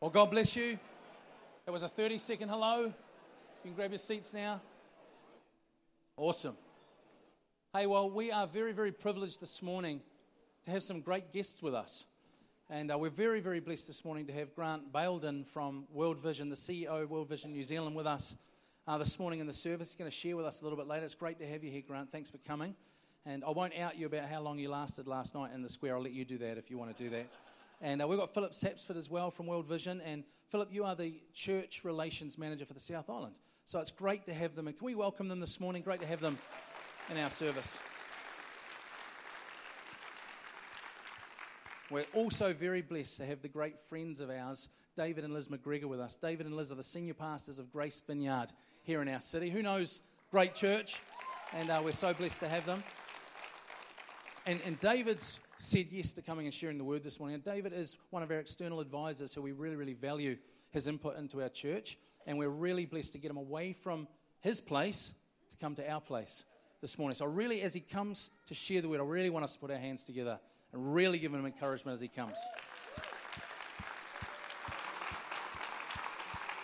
Well, God bless you. It was a 30 second hello. You can grab your seats now. Awesome. Hey, well, we are very, very privileged this morning to have some great guests with us. And uh, we're very, very blessed this morning to have Grant Bayldon from World Vision, the CEO of World Vision New Zealand, with us uh, this morning in the service. He's going to share with us a little bit later. It's great to have you here, Grant. Thanks for coming. And I won't out you about how long you lasted last night in the square. I'll let you do that if you want to do that. And uh, we've got Philip Sapsford as well from World Vision. And Philip, you are the church relations manager for the South Island. So it's great to have them. And can we welcome them this morning? Great to have them in our service. We're also very blessed to have the great friends of ours, David and Liz McGregor, with us. David and Liz are the senior pastors of Grace Vineyard here in our city. Who knows? Great church. And uh, we're so blessed to have them. And, and David's said yes to coming and sharing the word this morning. And David is one of our external advisors who we really, really value his input into our church. And we're really blessed to get him away from his place to come to our place this morning. So, really, as he comes to share the word, I really want us to put our hands together and really give him encouragement as he comes.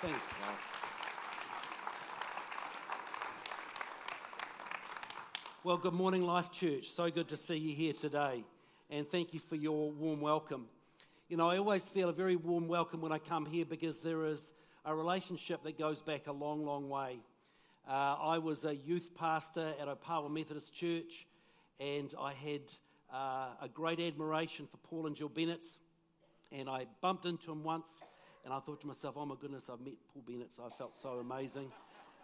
Thanks, Carl. Well, good morning, Life Church. So good to see you here today. And thank you for your warm welcome. You know, I always feel a very warm welcome when I come here because there is a relationship that goes back a long, long way. Uh, I was a youth pastor at Opawa Methodist Church, and I had uh, a great admiration for Paul and Jill Bennett. And I bumped into him once, and I thought to myself, oh my goodness, I've met Paul Bennett, I felt so amazing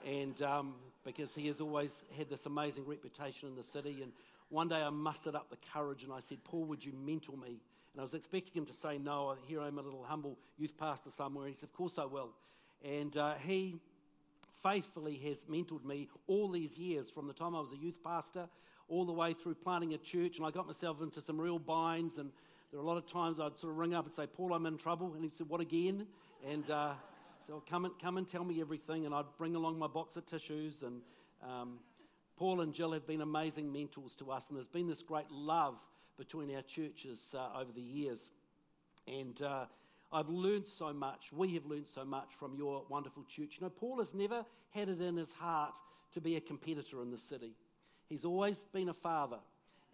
and um, because he has always had this amazing reputation in the city. And one day I mustered up the courage and I said, Paul, would you mentor me? And I was expecting him to say no. Here I'm a little humble youth pastor somewhere. And he said, Of course I will. And uh, he faithfully has mentored me all these years from the time I was a youth pastor all the way through planting a church. And I got myself into some real binds. And there are a lot of times I'd sort of ring up and say, Paul, I'm in trouble. And he said, What again? And uh, so come and, come and tell me everything, and I'd bring along my box of tissues. And um, Paul and Jill have been amazing mentors to us, and there's been this great love between our churches uh, over the years. And uh, I've learned so much. We have learned so much from your wonderful church. You know, Paul has never had it in his heart to be a competitor in the city. He's always been a father,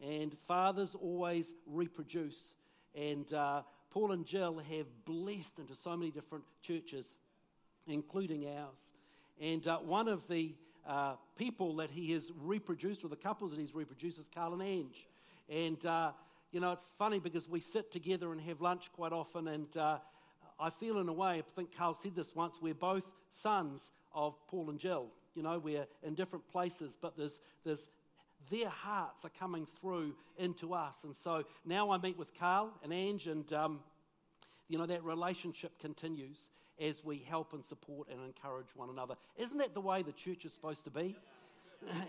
and fathers always reproduce. And uh, Paul and Jill have blessed into so many different churches including ours. And uh, one of the uh, people that he has reproduced, or the couples that he's reproduced, is Carl and Ange. And, uh, you know, it's funny because we sit together and have lunch quite often, and uh, I feel in a way, I think Carl said this once, we're both sons of Paul and Jill. You know, we're in different places, but there's, there's their hearts are coming through into us. And so now I meet with Carl and Ange, and, um, you know, that relationship continues as we help and support and encourage one another. Isn't that the way the church is supposed to be?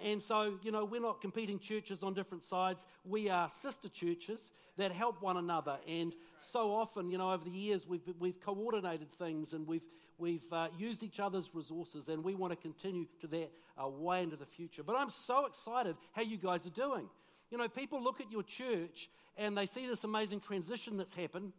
And so, you know, we're not competing churches on different sides. We are sister churches that help one another. And so often, you know, over the years, we've, we've coordinated things and we've, we've uh, used each other's resources. And we want to continue to that uh, way into the future. But I'm so excited how you guys are doing. You know, people look at your church and they see this amazing transition that's happened.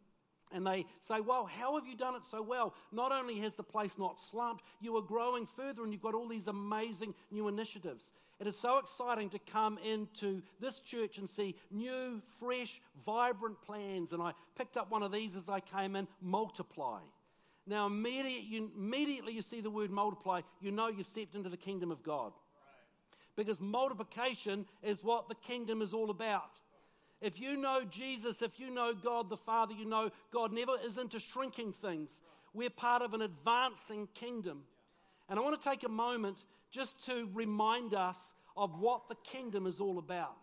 And they say, Well, how have you done it so well? Not only has the place not slumped, you are growing further and you've got all these amazing new initiatives. It is so exciting to come into this church and see new, fresh, vibrant plans. And I picked up one of these as I came in multiply. Now, immediately you, immediately you see the word multiply, you know you've stepped into the kingdom of God. Because multiplication is what the kingdom is all about. If you know Jesus, if you know God the Father, you know God never is into shrinking things. We're part of an advancing kingdom. And I want to take a moment just to remind us of what the kingdom is all about.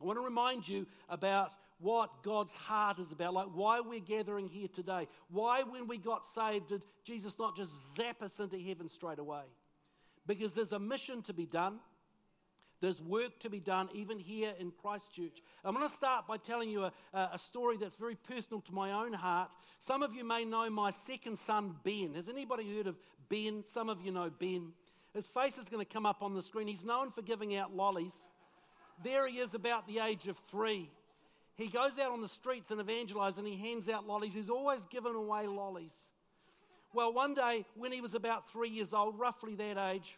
I want to remind you about what God's heart is about, like why we're gathering here today. Why, when we got saved, did Jesus not just zap us into heaven straight away? Because there's a mission to be done. There's work to be done even here in Christchurch. I'm going to start by telling you a, a, story that's very personal to my own heart. Some of you may know my second son, Ben. Has anybody heard of Ben? Some of you know Ben. His face is going to come up on the screen. He's known for giving out lollies. There he is, about the age of three. He goes out on the streets and evangelizes and he hands out lollies. He's always given away lollies. Well, one day when he was about three years old, roughly that age,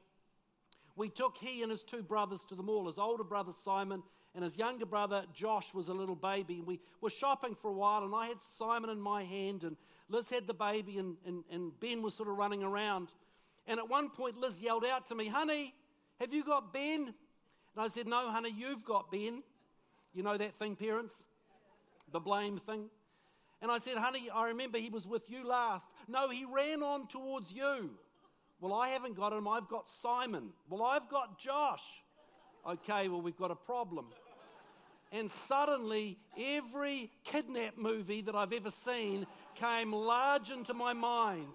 we took he and his two brothers to the mall. His older brother Simon and his younger brother Josh was a little baby. And we were shopping for a while, and I had Simon in my hand, and Liz had the baby, and, and, and Ben was sort of running around. And at one point, Liz yelled out to me, Honey, have you got Ben? And I said, No, honey, you've got Ben. You know that thing, parents? The blame thing. And I said, Honey, I remember he was with you last. No, he ran on towards you. Well, I haven't got him, I've got Simon. Well, I've got Josh. Okay, well, we've got a problem. And suddenly, every kidnap movie that I've ever seen came large into my mind.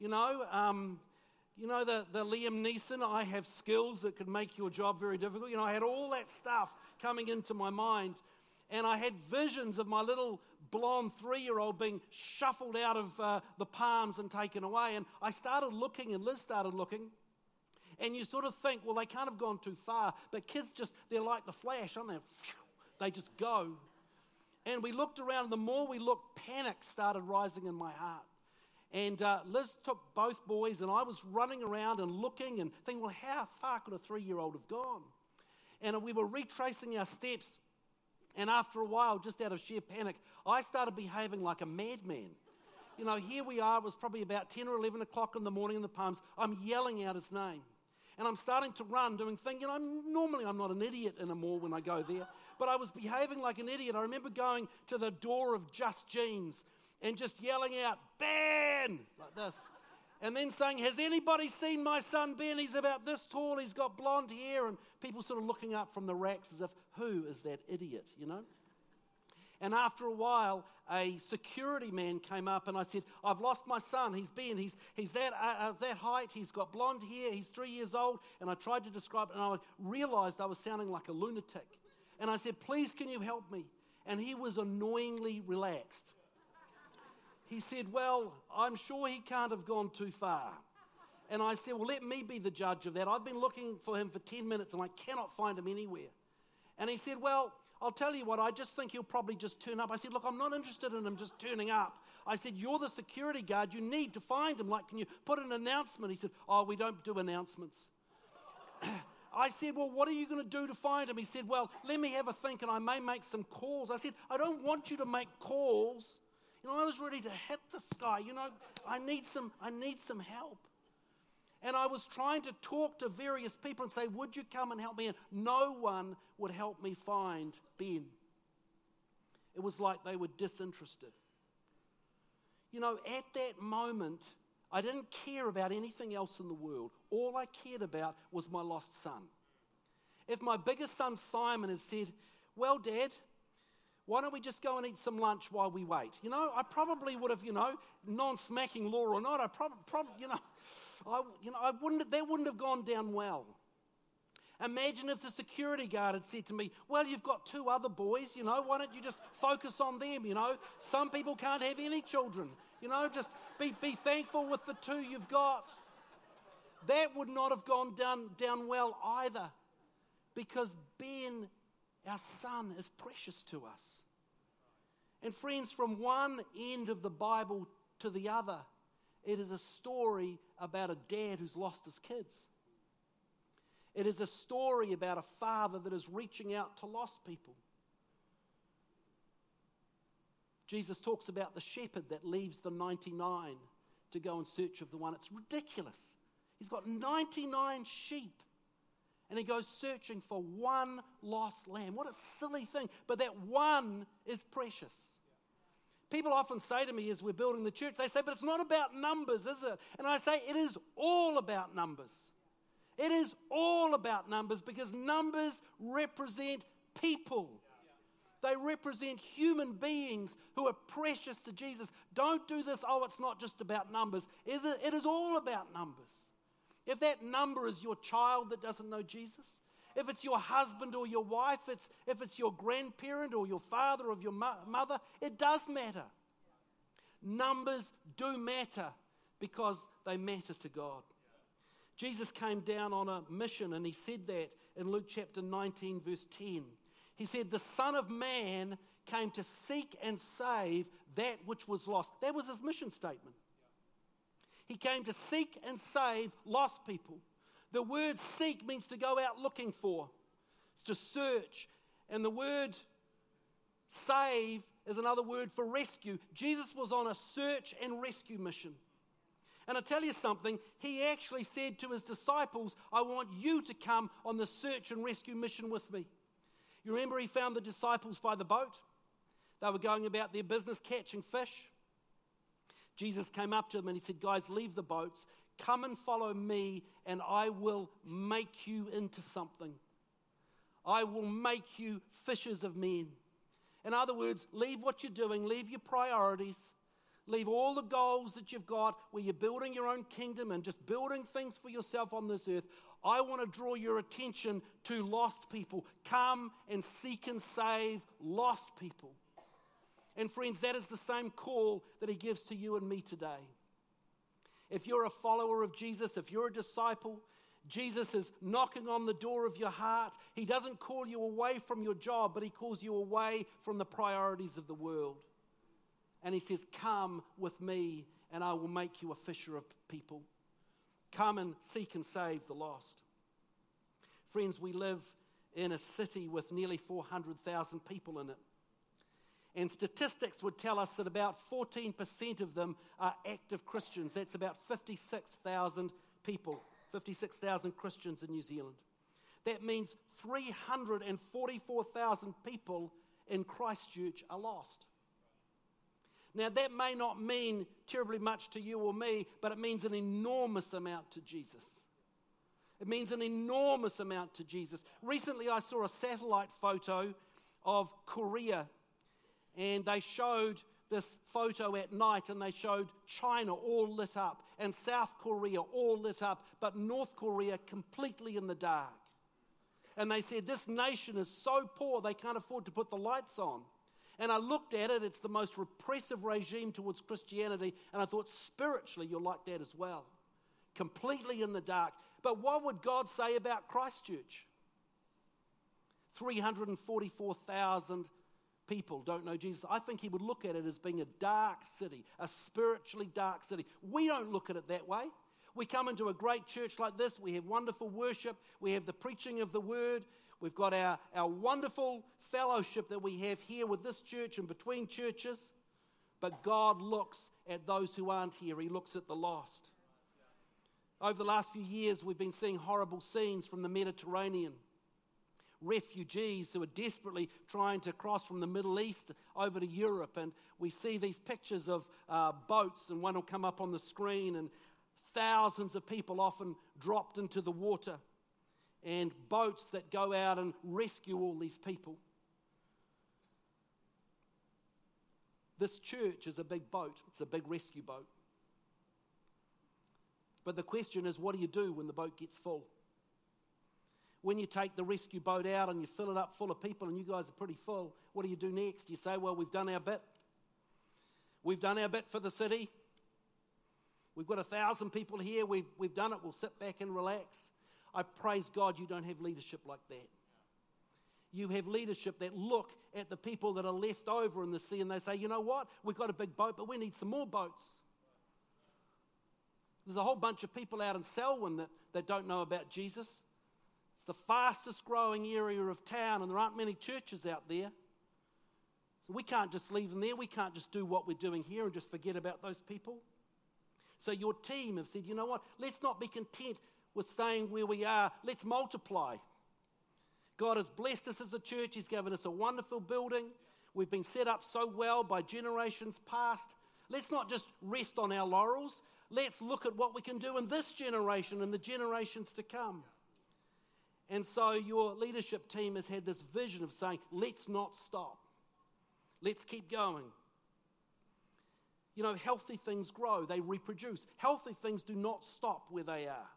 You know, um, you know the, the Liam Neeson, I have skills that could make your job very difficult. You know, I had all that stuff coming into my mind. And I had visions of my little blonde three year old being shuffled out of uh, the palms and taken away. And I started looking, and Liz started looking. And you sort of think, well, they can't have gone too far. But kids just, they're like the flash, aren't they? They just go. And we looked around, and the more we looked, panic started rising in my heart. And uh, Liz took both boys, and I was running around and looking and thinking, well, how far could a three year old have gone? And we were retracing our steps. And after a while, just out of sheer panic, I started behaving like a madman. You know, here we are, it was probably about 10 or 11 o'clock in the morning in the Palms. I'm yelling out his name. And I'm starting to run, doing things. You know, I'm, normally I'm not an idiot anymore when I go there, but I was behaving like an idiot. I remember going to the door of Just Jeans and just yelling out, Ben, like this. And then saying, Has anybody seen my son Ben? He's about this tall, he's got blonde hair. And people sort of looking up from the racks as if, Who is that idiot, you know? And after a while, a security man came up and I said, I've lost my son. He's Ben. He's, he's that, uh, uh, that height. He's got blonde hair. He's three years old. And I tried to describe it and I realized I was sounding like a lunatic. And I said, Please, can you help me? And he was annoyingly relaxed. He said, Well, I'm sure he can't have gone too far. And I said, Well, let me be the judge of that. I've been looking for him for 10 minutes and I cannot find him anywhere. And he said, Well, I'll tell you what, I just think he'll probably just turn up. I said, Look, I'm not interested in him just turning up. I said, You're the security guard. You need to find him. Like, can you put an announcement? He said, Oh, we don't do announcements. I said, Well, what are you going to do to find him? He said, Well, let me have a think and I may make some calls. I said, I don't want you to make calls. I was ready to hit this guy. You know, I need some, I need some help. And I was trying to talk to various people and say, Would you come and help me? And no one would help me find Ben. It was like they were disinterested. You know, at that moment, I didn't care about anything else in the world. All I cared about was my lost son. If my biggest son Simon had said, Well, Dad, why don't we just go and eat some lunch while we wait? You know, I probably would have, you know, non smacking law or not, I probably, prob- you know, I, you know, I wouldn't, that wouldn't have gone down well. Imagine if the security guard had said to me, Well, you've got two other boys, you know, why don't you just focus on them? You know, some people can't have any children, you know, just be, be thankful with the two you've got. That would not have gone down, down well either because Ben, our son, is precious to us. And friends, from one end of the Bible to the other, it is a story about a dad who's lost his kids. It is a story about a father that is reaching out to lost people. Jesus talks about the shepherd that leaves the 99 to go in search of the one. It's ridiculous. He's got 99 sheep and he goes searching for one lost lamb. What a silly thing. But that one is precious. People often say to me as we're building the church, they say, but it's not about numbers, is it? And I say, it is all about numbers. It is all about numbers because numbers represent people. They represent human beings who are precious to Jesus. Don't do this, oh, it's not just about numbers. Is it? It is all about numbers. If that number is your child that doesn't know Jesus, if it's your husband or your wife, it's, if it's your grandparent or your father or your mo- mother, it does matter. Numbers do matter because they matter to God. Jesus came down on a mission and he said that in Luke chapter 19, verse 10. He said, The Son of Man came to seek and save that which was lost. That was his mission statement. He came to seek and save lost people. The word seek means to go out looking for, it's to search. And the word save is another word for rescue. Jesus was on a search and rescue mission. And I tell you something, he actually said to his disciples, I want you to come on the search and rescue mission with me. You remember he found the disciples by the boat? They were going about their business catching fish. Jesus came up to them and he said, Guys, leave the boats, come and follow me, and I will make you into something. I will make you fishers of men. In other words, leave what you're doing, leave your priorities, leave all the goals that you've got where you're building your own kingdom and just building things for yourself on this earth. I want to draw your attention to lost people. Come and seek and save lost people. And friends, that is the same call that he gives to you and me today. If you're a follower of Jesus, if you're a disciple, Jesus is knocking on the door of your heart. He doesn't call you away from your job, but he calls you away from the priorities of the world. And he says, Come with me, and I will make you a fisher of people. Come and seek and save the lost. Friends, we live in a city with nearly 400,000 people in it. And statistics would tell us that about 14% of them are active Christians. That's about 56,000 people, 56,000 Christians in New Zealand. That means 344,000 people in Christchurch are lost. Now, that may not mean terribly much to you or me, but it means an enormous amount to Jesus. It means an enormous amount to Jesus. Recently, I saw a satellite photo of Korea, and they showed this photo at night, and they showed China all lit up, and South Korea all lit up, but North Korea completely in the dark. And they said, This nation is so poor, they can't afford to put the lights on. And I looked at it, it's the most repressive regime towards Christianity, and I thought, spiritually, you're like that as well. Completely in the dark. But what would God say about Christchurch? 344,000 people don't know Jesus. I think he would look at it as being a dark city, a spiritually dark city. We don't look at it that way. We come into a great church like this, we have wonderful worship, we have the preaching of the word, we've got our, our wonderful fellowship that we have here with this church and between churches. But God looks at those who aren't here, He looks at the lost. Over the last few years, we've been seeing horrible scenes from the Mediterranean. Refugees who are desperately trying to cross from the Middle East over to Europe. And we see these pictures of uh, boats, and one will come up on the screen, and thousands of people often dropped into the water, and boats that go out and rescue all these people. This church is a big boat, it's a big rescue boat. But the question is, what do you do when the boat gets full? When you take the rescue boat out and you fill it up full of people and you guys are pretty full, what do you do next? You say, well, we've done our bit. We've done our bit for the city. We've got a thousand people here. We've, we've done it. We'll sit back and relax. I praise God you don't have leadership like that you have leadership that look at the people that are left over in the sea and they say, you know what? We've got a big boat, but we need some more boats. There's a whole bunch of people out in Selwyn that, that don't know about Jesus. The fastest growing area of town, and there aren't many churches out there. So we can't just leave them there. We can't just do what we're doing here and just forget about those people. So your team have said, you know what? Let's not be content with staying where we are. Let's multiply. God has blessed us as a church. He's given us a wonderful building. We've been set up so well by generations past. Let's not just rest on our laurels. Let's look at what we can do in this generation and the generations to come. And so, your leadership team has had this vision of saying, let's not stop. Let's keep going. You know, healthy things grow, they reproduce. Healthy things do not stop where they are.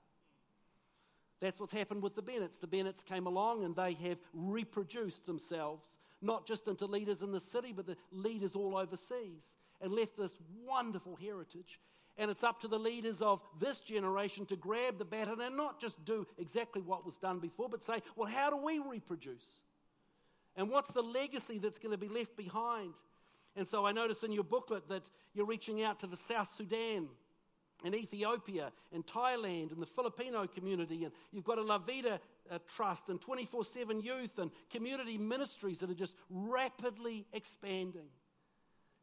That's what's happened with the Bennetts. The Bennetts came along and they have reproduced themselves, not just into leaders in the city, but the leaders all overseas, and left this wonderful heritage. And it's up to the leaders of this generation to grab the baton and not just do exactly what was done before, but say, well, how do we reproduce? And what's the legacy that's going to be left behind? And so I notice in your booklet that you're reaching out to the South Sudan and Ethiopia, and Thailand, and the Filipino community, and you've got a La Vida uh, Trust and 24 7 youth and community ministries that are just rapidly expanding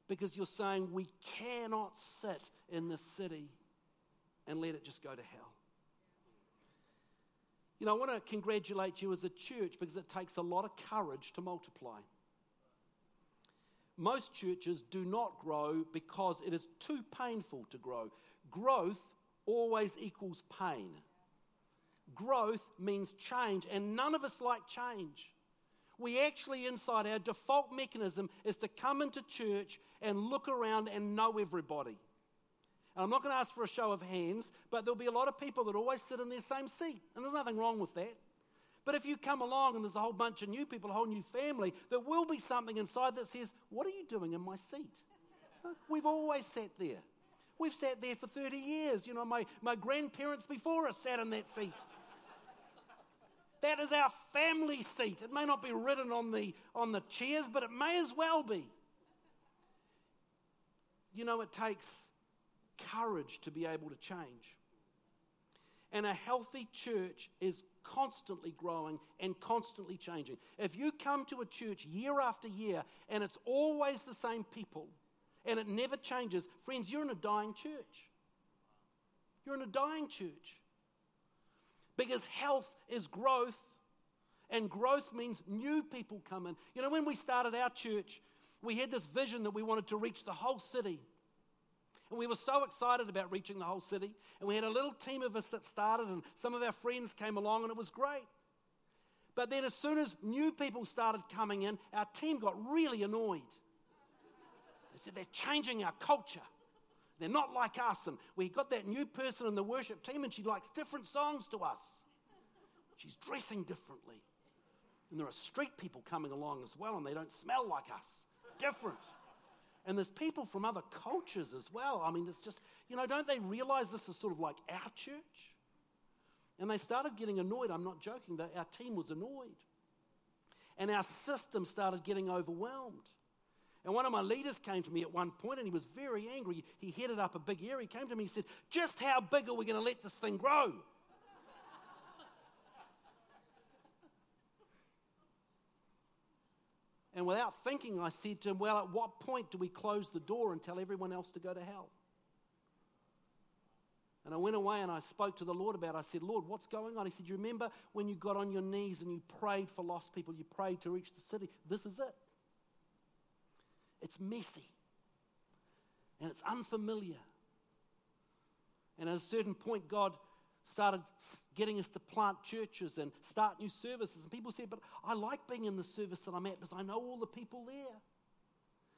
because you're saying we cannot sit in this city and let it just go to hell. You know, I want to congratulate you as a church because it takes a lot of courage to multiply. Most churches do not grow because it is too painful to grow. Growth always equals pain. Growth means change, and none of us like change. We actually, inside our default mechanism, is to come into church and look around and know everybody. And I'm not going to ask for a show of hands, but there'll be a lot of people that always sit in their same seat, and there's nothing wrong with that. But if you come along and there's a whole bunch of new people, a whole new family, there will be something inside that says, What are you doing in my seat? We've always sat there. We've sat there for 30 years. You know, my, my grandparents before us sat in that seat. That is our family seat. It may not be written on the, on the chairs, but it may as well be. You know, it takes courage to be able to change. And a healthy church is constantly growing and constantly changing. If you come to a church year after year and it's always the same people and it never changes, friends, you're in a dying church. You're in a dying church. Because health is growth, and growth means new people come in. You know, when we started our church, we had this vision that we wanted to reach the whole city. And we were so excited about reaching the whole city. And we had a little team of us that started, and some of our friends came along, and it was great. But then, as soon as new people started coming in, our team got really annoyed. They said, They're changing our culture. They're not like us. And we got that new person in the worship team, and she likes different songs to us. She's dressing differently. And there are street people coming along as well, and they don't smell like us. Different. And there's people from other cultures as well. I mean, it's just, you know, don't they realize this is sort of like our church? And they started getting annoyed. I'm not joking, that our team was annoyed. And our system started getting overwhelmed. And one of my leaders came to me at one point and he was very angry. He headed up a big area. He came to me and said, Just how big are we going to let this thing grow? and without thinking, I said to him, Well, at what point do we close the door and tell everyone else to go to hell? And I went away and I spoke to the Lord about it. I said, Lord, what's going on? He said, You remember when you got on your knees and you prayed for lost people, you prayed to reach the city? This is it. It's messy and it's unfamiliar. And at a certain point, God started getting us to plant churches and start new services. And people said, But I like being in the service that I'm at because I know all the people there.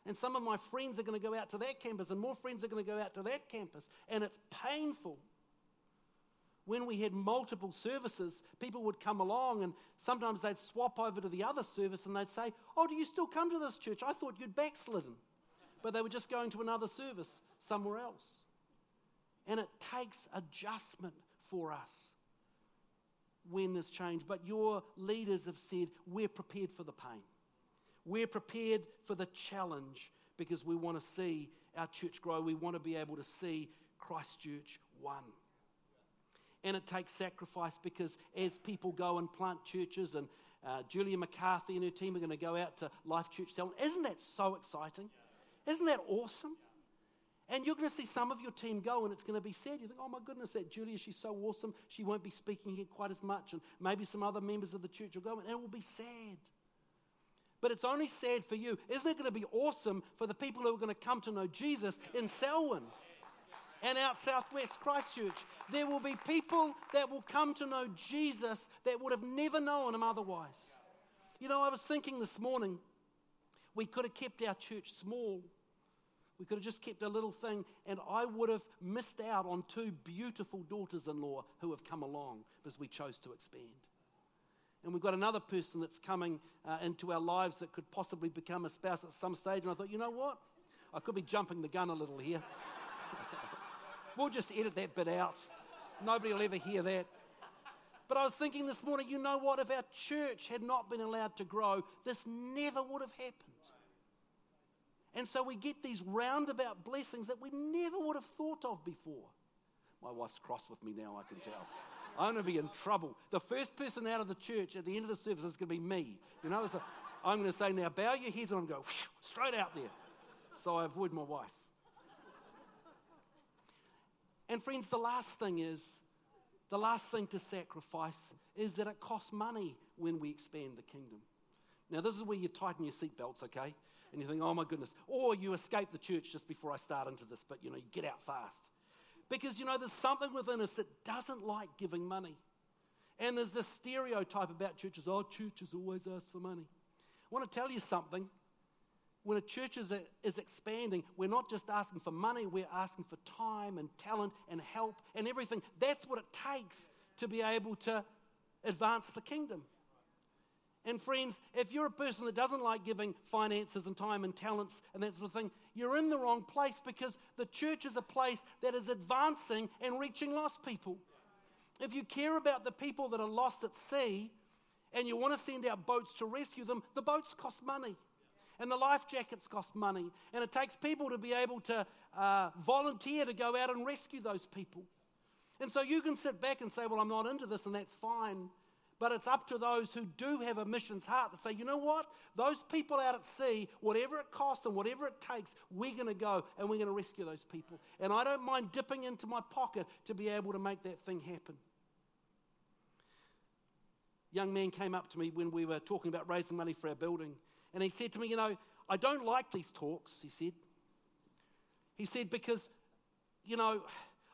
And some of my friends are going to go out to that campus, and more friends are going to go out to that campus. And it's painful. When we had multiple services, people would come along and sometimes they'd swap over to the other service and they'd say, Oh, do you still come to this church? I thought you'd backslidden. But they were just going to another service somewhere else. And it takes adjustment for us when there's change. But your leaders have said, We're prepared for the pain. We're prepared for the challenge because we want to see our church grow. We want to be able to see Christchurch won. And it takes sacrifice because as people go and plant churches, and uh, Julia McCarthy and her team are going to go out to Life Church Selwyn, isn't that so exciting? Isn't that awesome? And you're going to see some of your team go, and it's going to be sad. You think, oh my goodness, that Julia, she's so awesome. She won't be speaking here quite as much. And maybe some other members of the church will go, and it will be sad. But it's only sad for you. Isn't it going to be awesome for the people who are going to come to know Jesus in Selwyn? And out Southwest Christchurch. There will be people that will come to know Jesus that would have never known him otherwise. You know, I was thinking this morning, we could have kept our church small. We could have just kept a little thing, and I would have missed out on two beautiful daughters in law who have come along because we chose to expand. And we've got another person that's coming uh, into our lives that could possibly become a spouse at some stage. And I thought, you know what? I could be jumping the gun a little here. We'll just edit that bit out. Nobody will ever hear that. But I was thinking this morning, you know what? If our church had not been allowed to grow, this never would have happened. And so we get these roundabout blessings that we never would have thought of before. My wife's cross with me now, I can tell. I'm going to be in trouble. The first person out of the church at the end of the service is going to be me. You know, so I'm going to say, now bow your heads, and I'm going to go straight out there. So I avoid my wife. And friends, the last thing is, the last thing to sacrifice is that it costs money when we expand the kingdom. Now, this is where you tighten your seatbelts, okay? And you think, oh my goodness. Or you escape the church just before I start into this, but you know, you get out fast. Because, you know, there's something within us that doesn't like giving money. And there's this stereotype about churches oh, churches always ask for money. I want to tell you something. When a church is, is expanding, we're not just asking for money, we're asking for time and talent and help and everything. That's what it takes to be able to advance the kingdom. And friends, if you're a person that doesn't like giving finances and time and talents and that sort of thing, you're in the wrong place because the church is a place that is advancing and reaching lost people. If you care about the people that are lost at sea and you want to send out boats to rescue them, the boats cost money. And the life jackets cost money. And it takes people to be able to uh, volunteer to go out and rescue those people. And so you can sit back and say, Well, I'm not into this, and that's fine. But it's up to those who do have a missions heart to say, you know what? Those people out at sea, whatever it costs and whatever it takes, we're going to go and we're going to rescue those people. And I don't mind dipping into my pocket to be able to make that thing happen. Young man came up to me when we were talking about raising money for our building, and he said to me, You know, I don't like these talks, he said. He said, because, you know,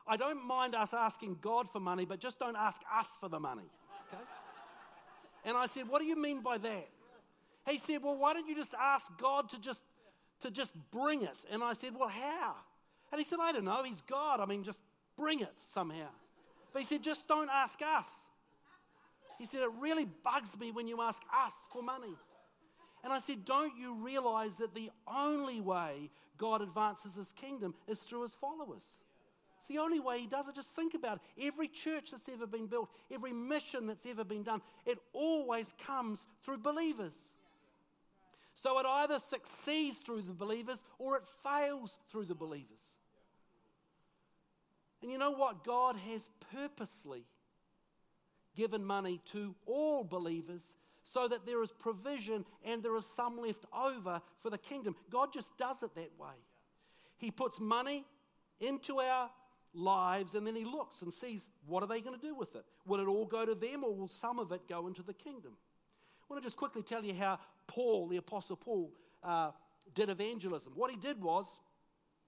I don't mind us asking God for money, but just don't ask us for the money. Okay? And I said, What do you mean by that? He said, Well, why don't you just ask God to just, to just bring it? And I said, Well, how? And he said, I don't know. He's God. I mean, just bring it somehow. But he said, Just don't ask us. He said, It really bugs me when you ask us for money. And I said, Don't you realize that the only way God advances his kingdom is through his followers? It's the only way he does it. Just think about it. Every church that's ever been built, every mission that's ever been done, it always comes through believers. So it either succeeds through the believers or it fails through the believers. And you know what? God has purposely given money to all believers so that there is provision and there is some left over for the kingdom. God just does it that way. He puts money into our lives, and then he looks and sees what are they going to do with it? Will it all go to them, or will some of it go into the kingdom? I want to just quickly tell you how Paul, the Apostle Paul, uh, did evangelism. What he did was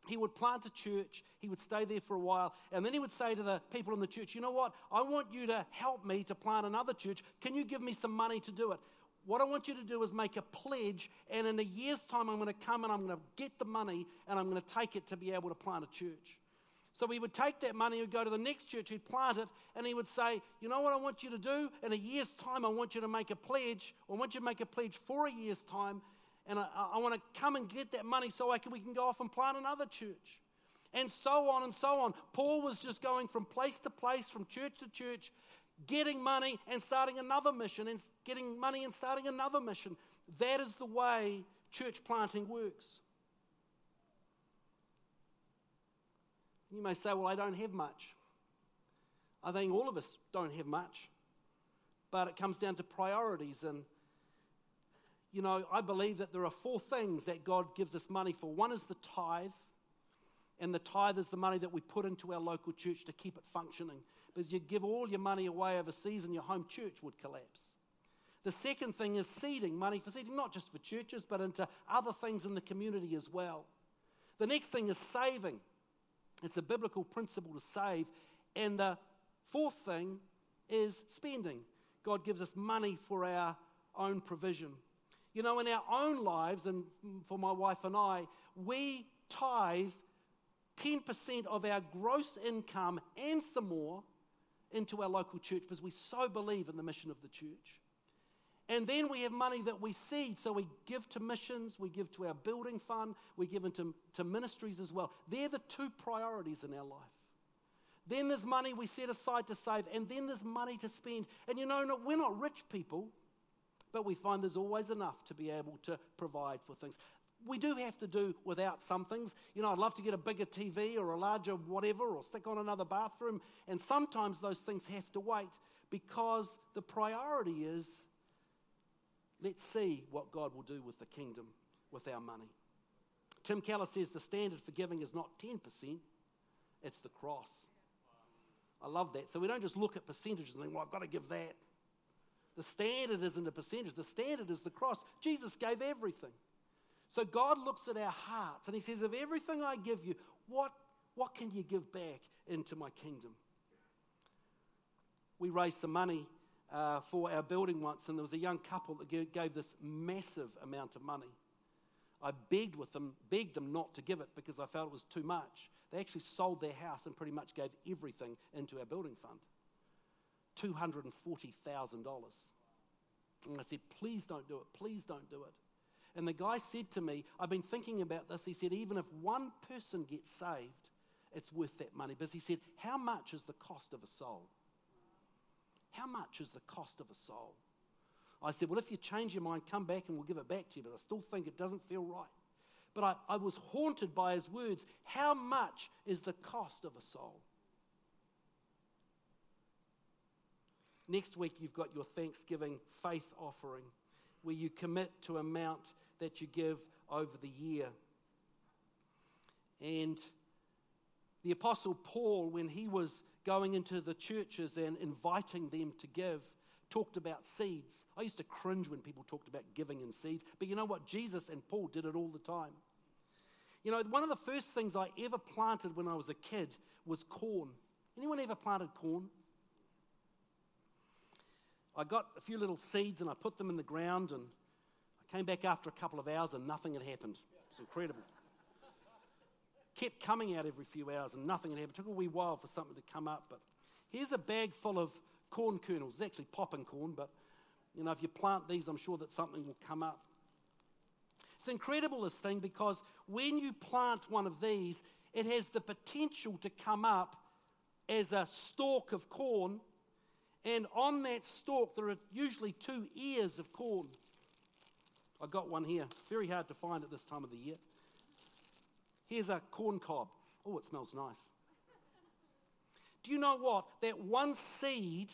he would plant a church, he would stay there for a while, and then he would say to the people in the church, You know what? I want you to help me to plant another church. Can you give me some money to do it? What I want you to do is make a pledge, and in a year's time, I'm going to come and I'm going to get the money and I'm going to take it to be able to plant a church. So he would take that money, he would go to the next church, he'd plant it, and he would say, You know what I want you to do? In a year's time, I want you to make a pledge. I want you to make a pledge for a year's time, and I, I want to come and get that money so I can, we can go off and plant another church. And so on and so on. Paul was just going from place to place, from church to church, getting money and starting another mission, and getting money and starting another mission. That is the way church planting works. You may say, Well, I don't have much. I think all of us don't have much. But it comes down to priorities. And, you know, I believe that there are four things that God gives us money for. One is the tithe. And the tithe is the money that we put into our local church to keep it functioning. Because you give all your money away overseas and your home church would collapse. The second thing is seeding, money for seeding, not just for churches, but into other things in the community as well. The next thing is saving. It's a biblical principle to save. And the fourth thing is spending. God gives us money for our own provision. You know, in our own lives, and for my wife and I, we tithe 10% of our gross income and some more into our local church because we so believe in the mission of the church. And then we have money that we seed. So we give to missions, we give to our building fund, we give into to ministries as well. They're the two priorities in our life. Then there's money we set aside to save, and then there's money to spend. And you know, we're not rich people, but we find there's always enough to be able to provide for things. we do have to do without some things. You know, I'd love to get a bigger TV or a larger whatever or stick on another bathroom. And sometimes those things have to wait because the priority is let's see what God will do with the kingdom with our money. Tim Keller says the standard for giving is not 10%, it's the cross. I love that. So we don't just look at percentages and think, well, I've got to give that. The standard isn't a percentage, the standard is the cross. Jesus gave everything. So God looks at our hearts and He says, Of everything I give you, what, what can you give back into my kingdom? We raised some money uh, for our building once, and there was a young couple that gave this massive amount of money. I begged with them, begged them not to give it because I felt it was too much. They actually sold their house and pretty much gave everything into our building fund. $240,000. And I said, please don't do it, please don't do it. And the guy said to me, I've been thinking about this. He said, even if one person gets saved, it's worth that money. But he said, how much is the cost of a soul? How much is the cost of a soul? I said, Well, if you change your mind, come back and we'll give it back to you. But I still think it doesn't feel right. But I, I was haunted by his words. How much is the cost of a soul? Next week, you've got your Thanksgiving faith offering, where you commit to a amount that you give over the year. And the Apostle Paul, when he was going into the churches and inviting them to give, talked about seeds. I used to cringe when people talked about giving and seeds, but you know what? Jesus and Paul did it all the time. You know, one of the first things I ever planted when I was a kid was corn. Anyone ever planted corn? I got a few little seeds and I put them in the ground and I came back after a couple of hours and nothing had happened. It's incredible. Kept coming out every few hours and nothing had happened. It took a wee while for something to come up, but here's a bag full of corn kernels. It's actually popping corn, but you know, if you plant these, I'm sure that something will come up. It's incredible, this thing, because when you plant one of these, it has the potential to come up as a stalk of corn, and on that stalk, there are usually two ears of corn. I got one here. Very hard to find at this time of the year. Here's a corn cob. Oh, it smells nice. Do you know what? That one seed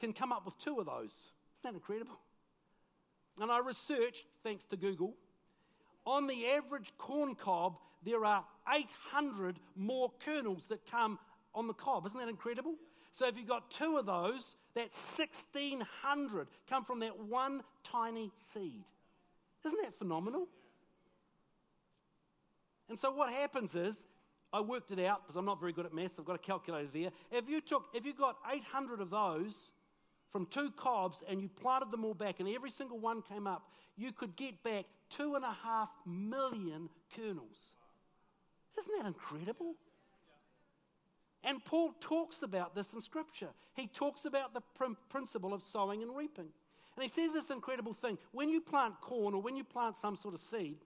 can come up with two of those. Isn't that incredible? And I researched, thanks to Google, on the average corn cob, there are 800 more kernels that come on the cob. Isn't that incredible? So if you've got two of those, that's 1,600 come from that one tiny seed. Isn't that phenomenal? And so what happens is I worked it out because I'm not very good at maths. I've got a calculator there. If you took, if you got 800 of those from two cobs and you planted them all back and every single one came up, you could get back two and a half million kernels. Isn't that incredible? And Paul talks about this in Scripture. He talks about the principle of sowing and reaping. And he says this incredible thing when you plant corn or when you plant some sort of seed,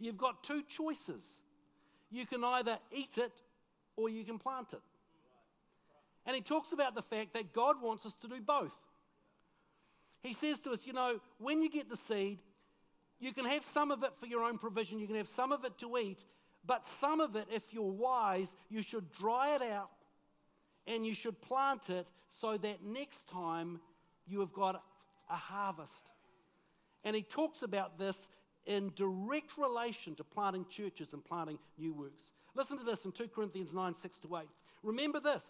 you've got two choices you can either eat it or you can plant it. And he talks about the fact that God wants us to do both. He says to us, you know, when you get the seed, you can have some of it for your own provision, you can have some of it to eat, but some of it, if you're wise, you should dry it out and you should plant it so that next time you have got a harvest. And he talks about this in direct relation to planting churches and planting new works. Listen to this in 2 Corinthians 9 6 to 8. Remember this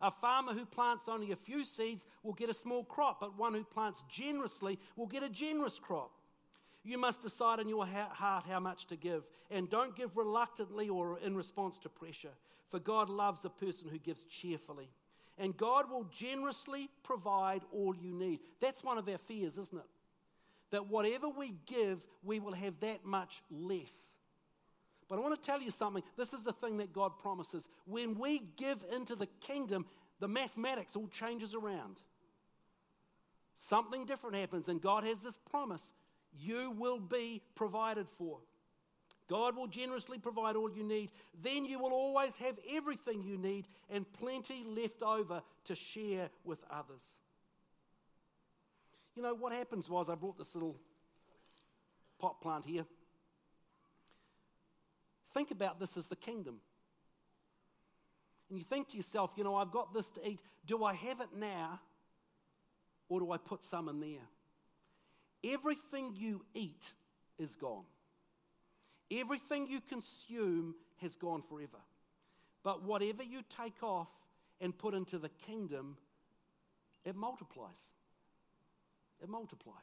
a farmer who plants only a few seeds will get a small crop, but one who plants generously will get a generous crop. You must decide in your heart how much to give, and don't give reluctantly or in response to pressure, for God loves a person who gives cheerfully. And God will generously provide all you need. That's one of our fears, isn't it? that whatever we give, we will have that much less. But I want to tell you something. This is the thing that God promises. When we give into the kingdom, the mathematics all changes around. Something different happens, and God has this promise you will be provided for. God will generously provide all you need. Then you will always have everything you need and plenty left over to share with others. You know, what happens was I brought this little pot plant here. Think about this as the kingdom. And you think to yourself, you know, I've got this to eat. Do I have it now or do I put some in there? Everything you eat is gone. Everything you consume has gone forever. But whatever you take off and put into the kingdom, it multiplies. It multiplies.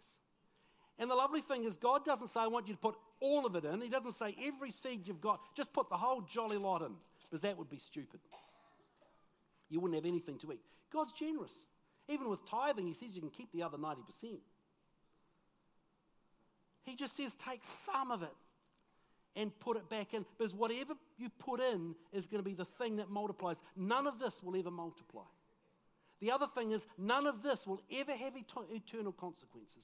And the lovely thing is, God doesn't say, I want you to put all of it in. He doesn't say, every seed you've got, just put the whole jolly lot in, because that would be stupid. You wouldn't have anything to eat. God's generous. Even with tithing, He says you can keep the other 90%. He just says, take some of it and put it back in. Because whatever you put in is going to be the thing that multiplies. None of this will ever multiply. The other thing is, none of this will ever have eternal consequences.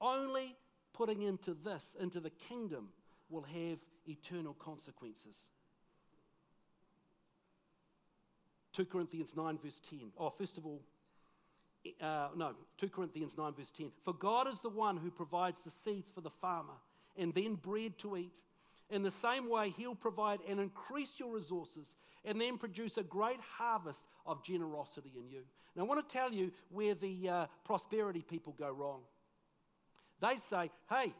Only putting into this, into the kingdom, will have eternal consequences. 2 Corinthians 9, verse 10. Oh, first of all, uh, no, 2 Corinthians 9, verse 10. For God is the one who provides the seeds for the farmer and then bread to eat. In the same way, He'll provide and increase your resources and then produce a great harvest of generosity in you. Now, I want to tell you where the uh, prosperity people go wrong. They say, hey,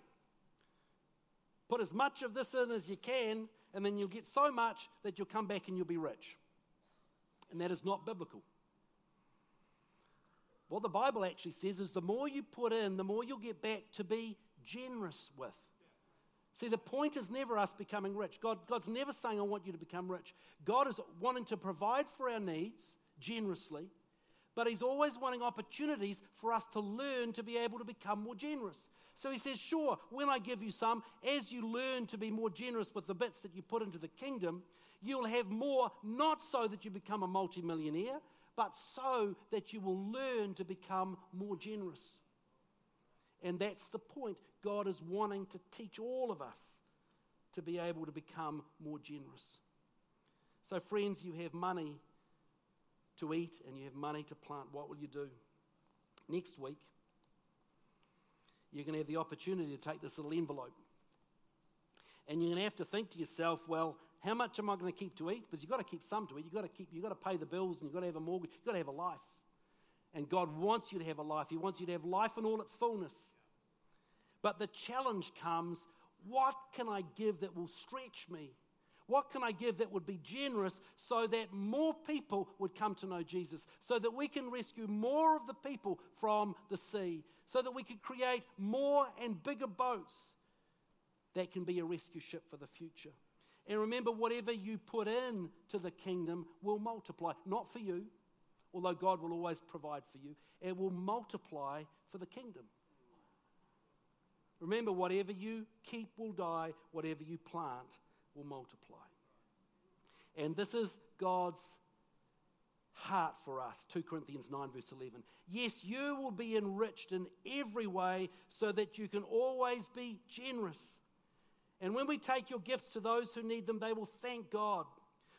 put as much of this in as you can, and then you'll get so much that you'll come back and you'll be rich. And that is not biblical. What the Bible actually says is the more you put in, the more you'll get back to be generous with. See, the point is never us becoming rich. God, God's never saying, I want you to become rich. God is wanting to provide for our needs generously, but He's always wanting opportunities for us to learn to be able to become more generous. So He says, Sure, when I give you some, as you learn to be more generous with the bits that you put into the kingdom, you'll have more, not so that you become a multimillionaire, but so that you will learn to become more generous. And that's the point. God is wanting to teach all of us to be able to become more generous. So, friends, you have money to eat and you have money to plant. What will you do? Next week, you're going to have the opportunity to take this little envelope. And you're going to have to think to yourself, well, how much am I going to keep to eat? Because you've got to keep some to eat. You've got to keep, you've got to pay the bills and you've got to have a mortgage. You've got to have a life. And God wants you to have a life. He wants you to have life in all its fullness. But the challenge comes what can I give that will stretch me? What can I give that would be generous so that more people would come to know Jesus? So that we can rescue more of the people from the sea? So that we can create more and bigger boats that can be a rescue ship for the future? And remember, whatever you put in to the kingdom will multiply. Not for you, although God will always provide for you, it will multiply for the kingdom. Remember, whatever you keep will die, whatever you plant will multiply. And this is God's heart for us 2 Corinthians 9, verse 11. Yes, you will be enriched in every way so that you can always be generous. And when we take your gifts to those who need them, they will thank God.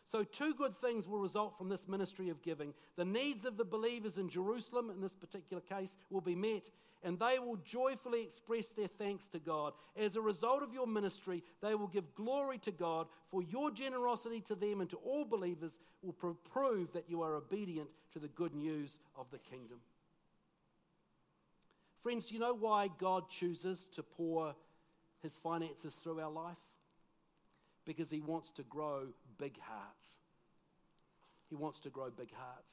So, two good things will result from this ministry of giving. The needs of the believers in Jerusalem, in this particular case, will be met, and they will joyfully express their thanks to God. As a result of your ministry, they will give glory to God, for your generosity to them and to all believers will prove that you are obedient to the good news of the kingdom. Friends, do you know why God chooses to pour his finances through our life? Because he wants to grow big hearts. He wants to grow big hearts.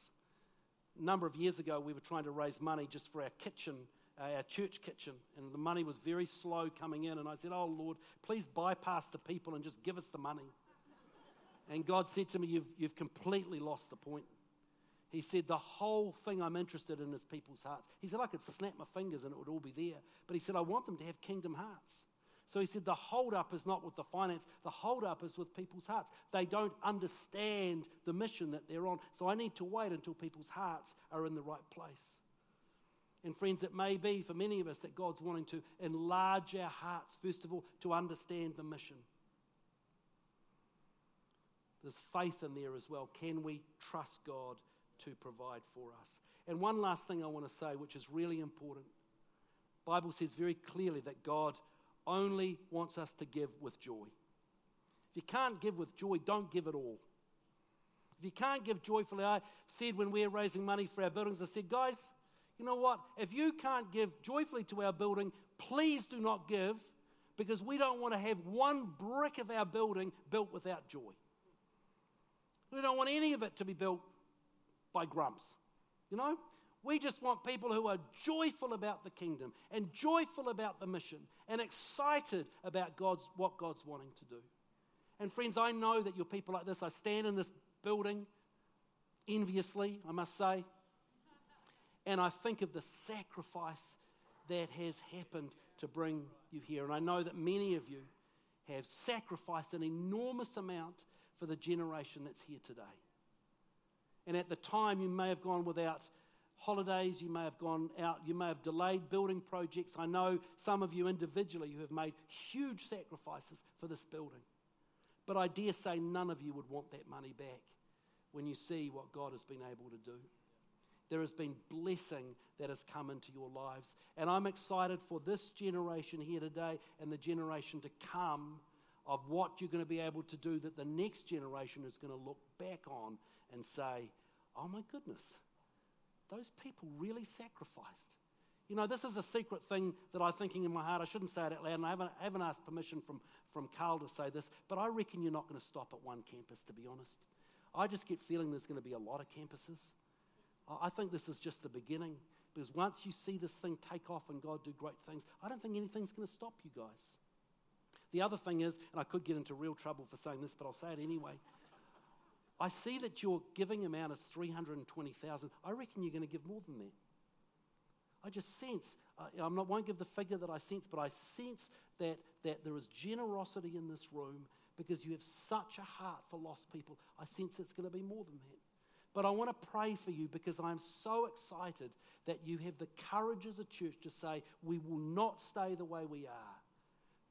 A number of years ago, we were trying to raise money just for our kitchen, uh, our church kitchen, and the money was very slow coming in. And I said, Oh Lord, please bypass the people and just give us the money. And God said to me, You've, you've completely lost the point. He said, The whole thing I'm interested in is people's hearts. He said, I could snap my fingers and it would all be there. But he said, I want them to have kingdom hearts. So he said the holdup is not with the finance, the holdup is with people's hearts. They don't understand the mission that they're on. So I need to wait until people's hearts are in the right place. And friends, it may be for many of us that God's wanting to enlarge our hearts, first of all, to understand the mission. There's faith in there as well. Can we trust God to provide for us? And one last thing I want to say, which is really important. Bible says very clearly that God only wants us to give with joy. If you can't give with joy, don't give at all. If you can't give joyfully, I said when we were raising money for our buildings, I said, guys, you know what? If you can't give joyfully to our building, please do not give because we don't want to have one brick of our building built without joy. We don't want any of it to be built by grumps. You know? We just want people who are joyful about the kingdom and joyful about the mission and excited about God's, what God's wanting to do. And friends, I know that you're people like this. I stand in this building enviously, I must say, and I think of the sacrifice that has happened to bring you here. And I know that many of you have sacrificed an enormous amount for the generation that's here today. And at the time, you may have gone without holidays, you may have gone out, you may have delayed building projects. I know some of you individually who have made huge sacrifices for this building. But I dare say none of you would want that money back when you see what God has been able to do. There has been blessing that has come into your lives. And I'm excited for this generation here today and the generation to come of what you're going to be able to do that the next generation is going to look back on and say, oh my goodness, those people really sacrificed. You know, this is a secret thing that I'm thinking in my heart. I shouldn't say it out loud, and I haven't, I haven't asked permission from, from Carl to say this, but I reckon you're not going to stop at one campus, to be honest. I just get feeling there's going to be a lot of campuses. I think this is just the beginning, because once you see this thing take off and God do great things, I don't think anything's going to stop you guys. The other thing is, and I could get into real trouble for saying this, but I'll say it anyway. I see that your giving amount is 320,000. I reckon you're going to give more than that. I just sense, uh, I not, won't give the figure that I sense, but I sense that, that there is generosity in this room because you have such a heart for lost people. I sense it's going to be more than that. But I want to pray for you because I'm so excited that you have the courage as a church to say, we will not stay the way we are,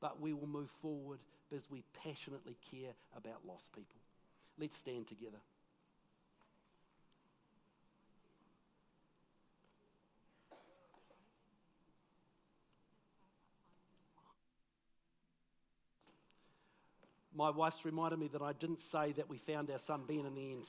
but we will move forward because we passionately care about lost people. Let's stand together. My wife's reminded me that I didn't say that we found our son Ben in the end.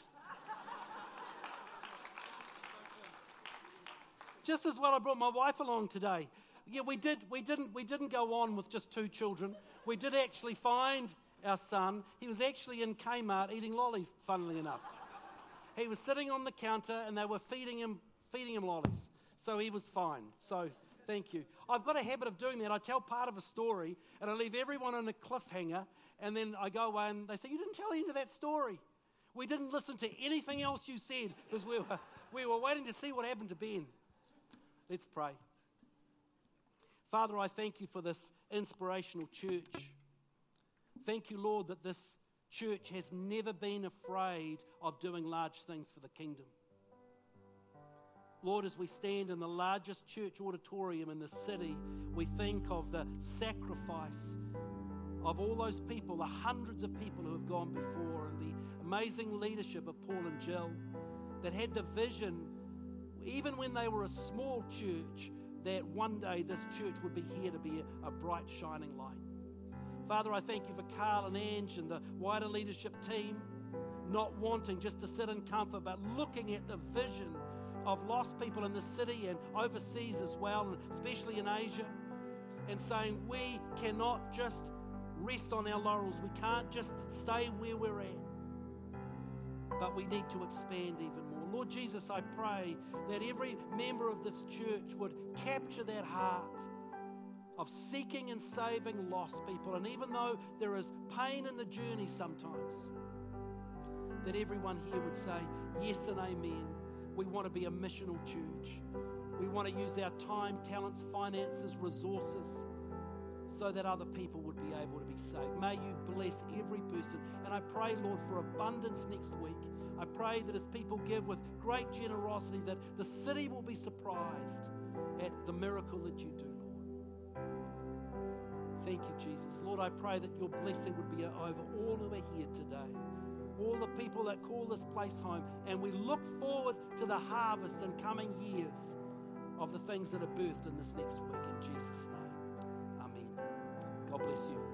Just as well, I brought my wife along today. Yeah, we did. We didn't. We didn't go on with just two children. We did actually find our son, he was actually in Kmart eating lollies, funnily enough. he was sitting on the counter and they were feeding him, feeding him lollies. So he was fine. So thank you. I've got a habit of doing that. I tell part of a story and I leave everyone on a cliffhanger and then I go away and they say, You didn't tell the end of that story. We didn't listen to anything else you said because we were, we were waiting to see what happened to Ben. Let's pray. Father, I thank you for this inspirational church. Thank you, Lord, that this church has never been afraid of doing large things for the kingdom. Lord, as we stand in the largest church auditorium in the city, we think of the sacrifice of all those people, the hundreds of people who have gone before, and the amazing leadership of Paul and Jill that had the vision, even when they were a small church, that one day this church would be here to be a, bright, shining light. Father, I thank you for Carl and Ange and the wider leadership team, not wanting just to sit in comfort, but looking at the vision of lost people in the city and overseas as well, and especially in Asia, and saying we cannot just rest on our laurels. We can't just stay where we're at, but we need to expand even more. Lord Jesus, I pray that every member of this church would capture that heart of seeking and saving lost people. And even though there is pain in the journey sometimes, that everyone here would say, Yes and amen. We want to be a missional church. We want to use our time, talents, finances, resources so that other people would be able to be saved. May you bless every person. And I pray, Lord, for abundance next week. I pray that as people give with great generosity, that the city will be surprised at the miracle that you do. Thank you, Jesus. Lord, I pray that your blessing would be over all who are here today, all the people that call this place home. And we look forward to the harvest in coming years of the things that are birthed in this next week. In Jesus' name, amen. God bless you.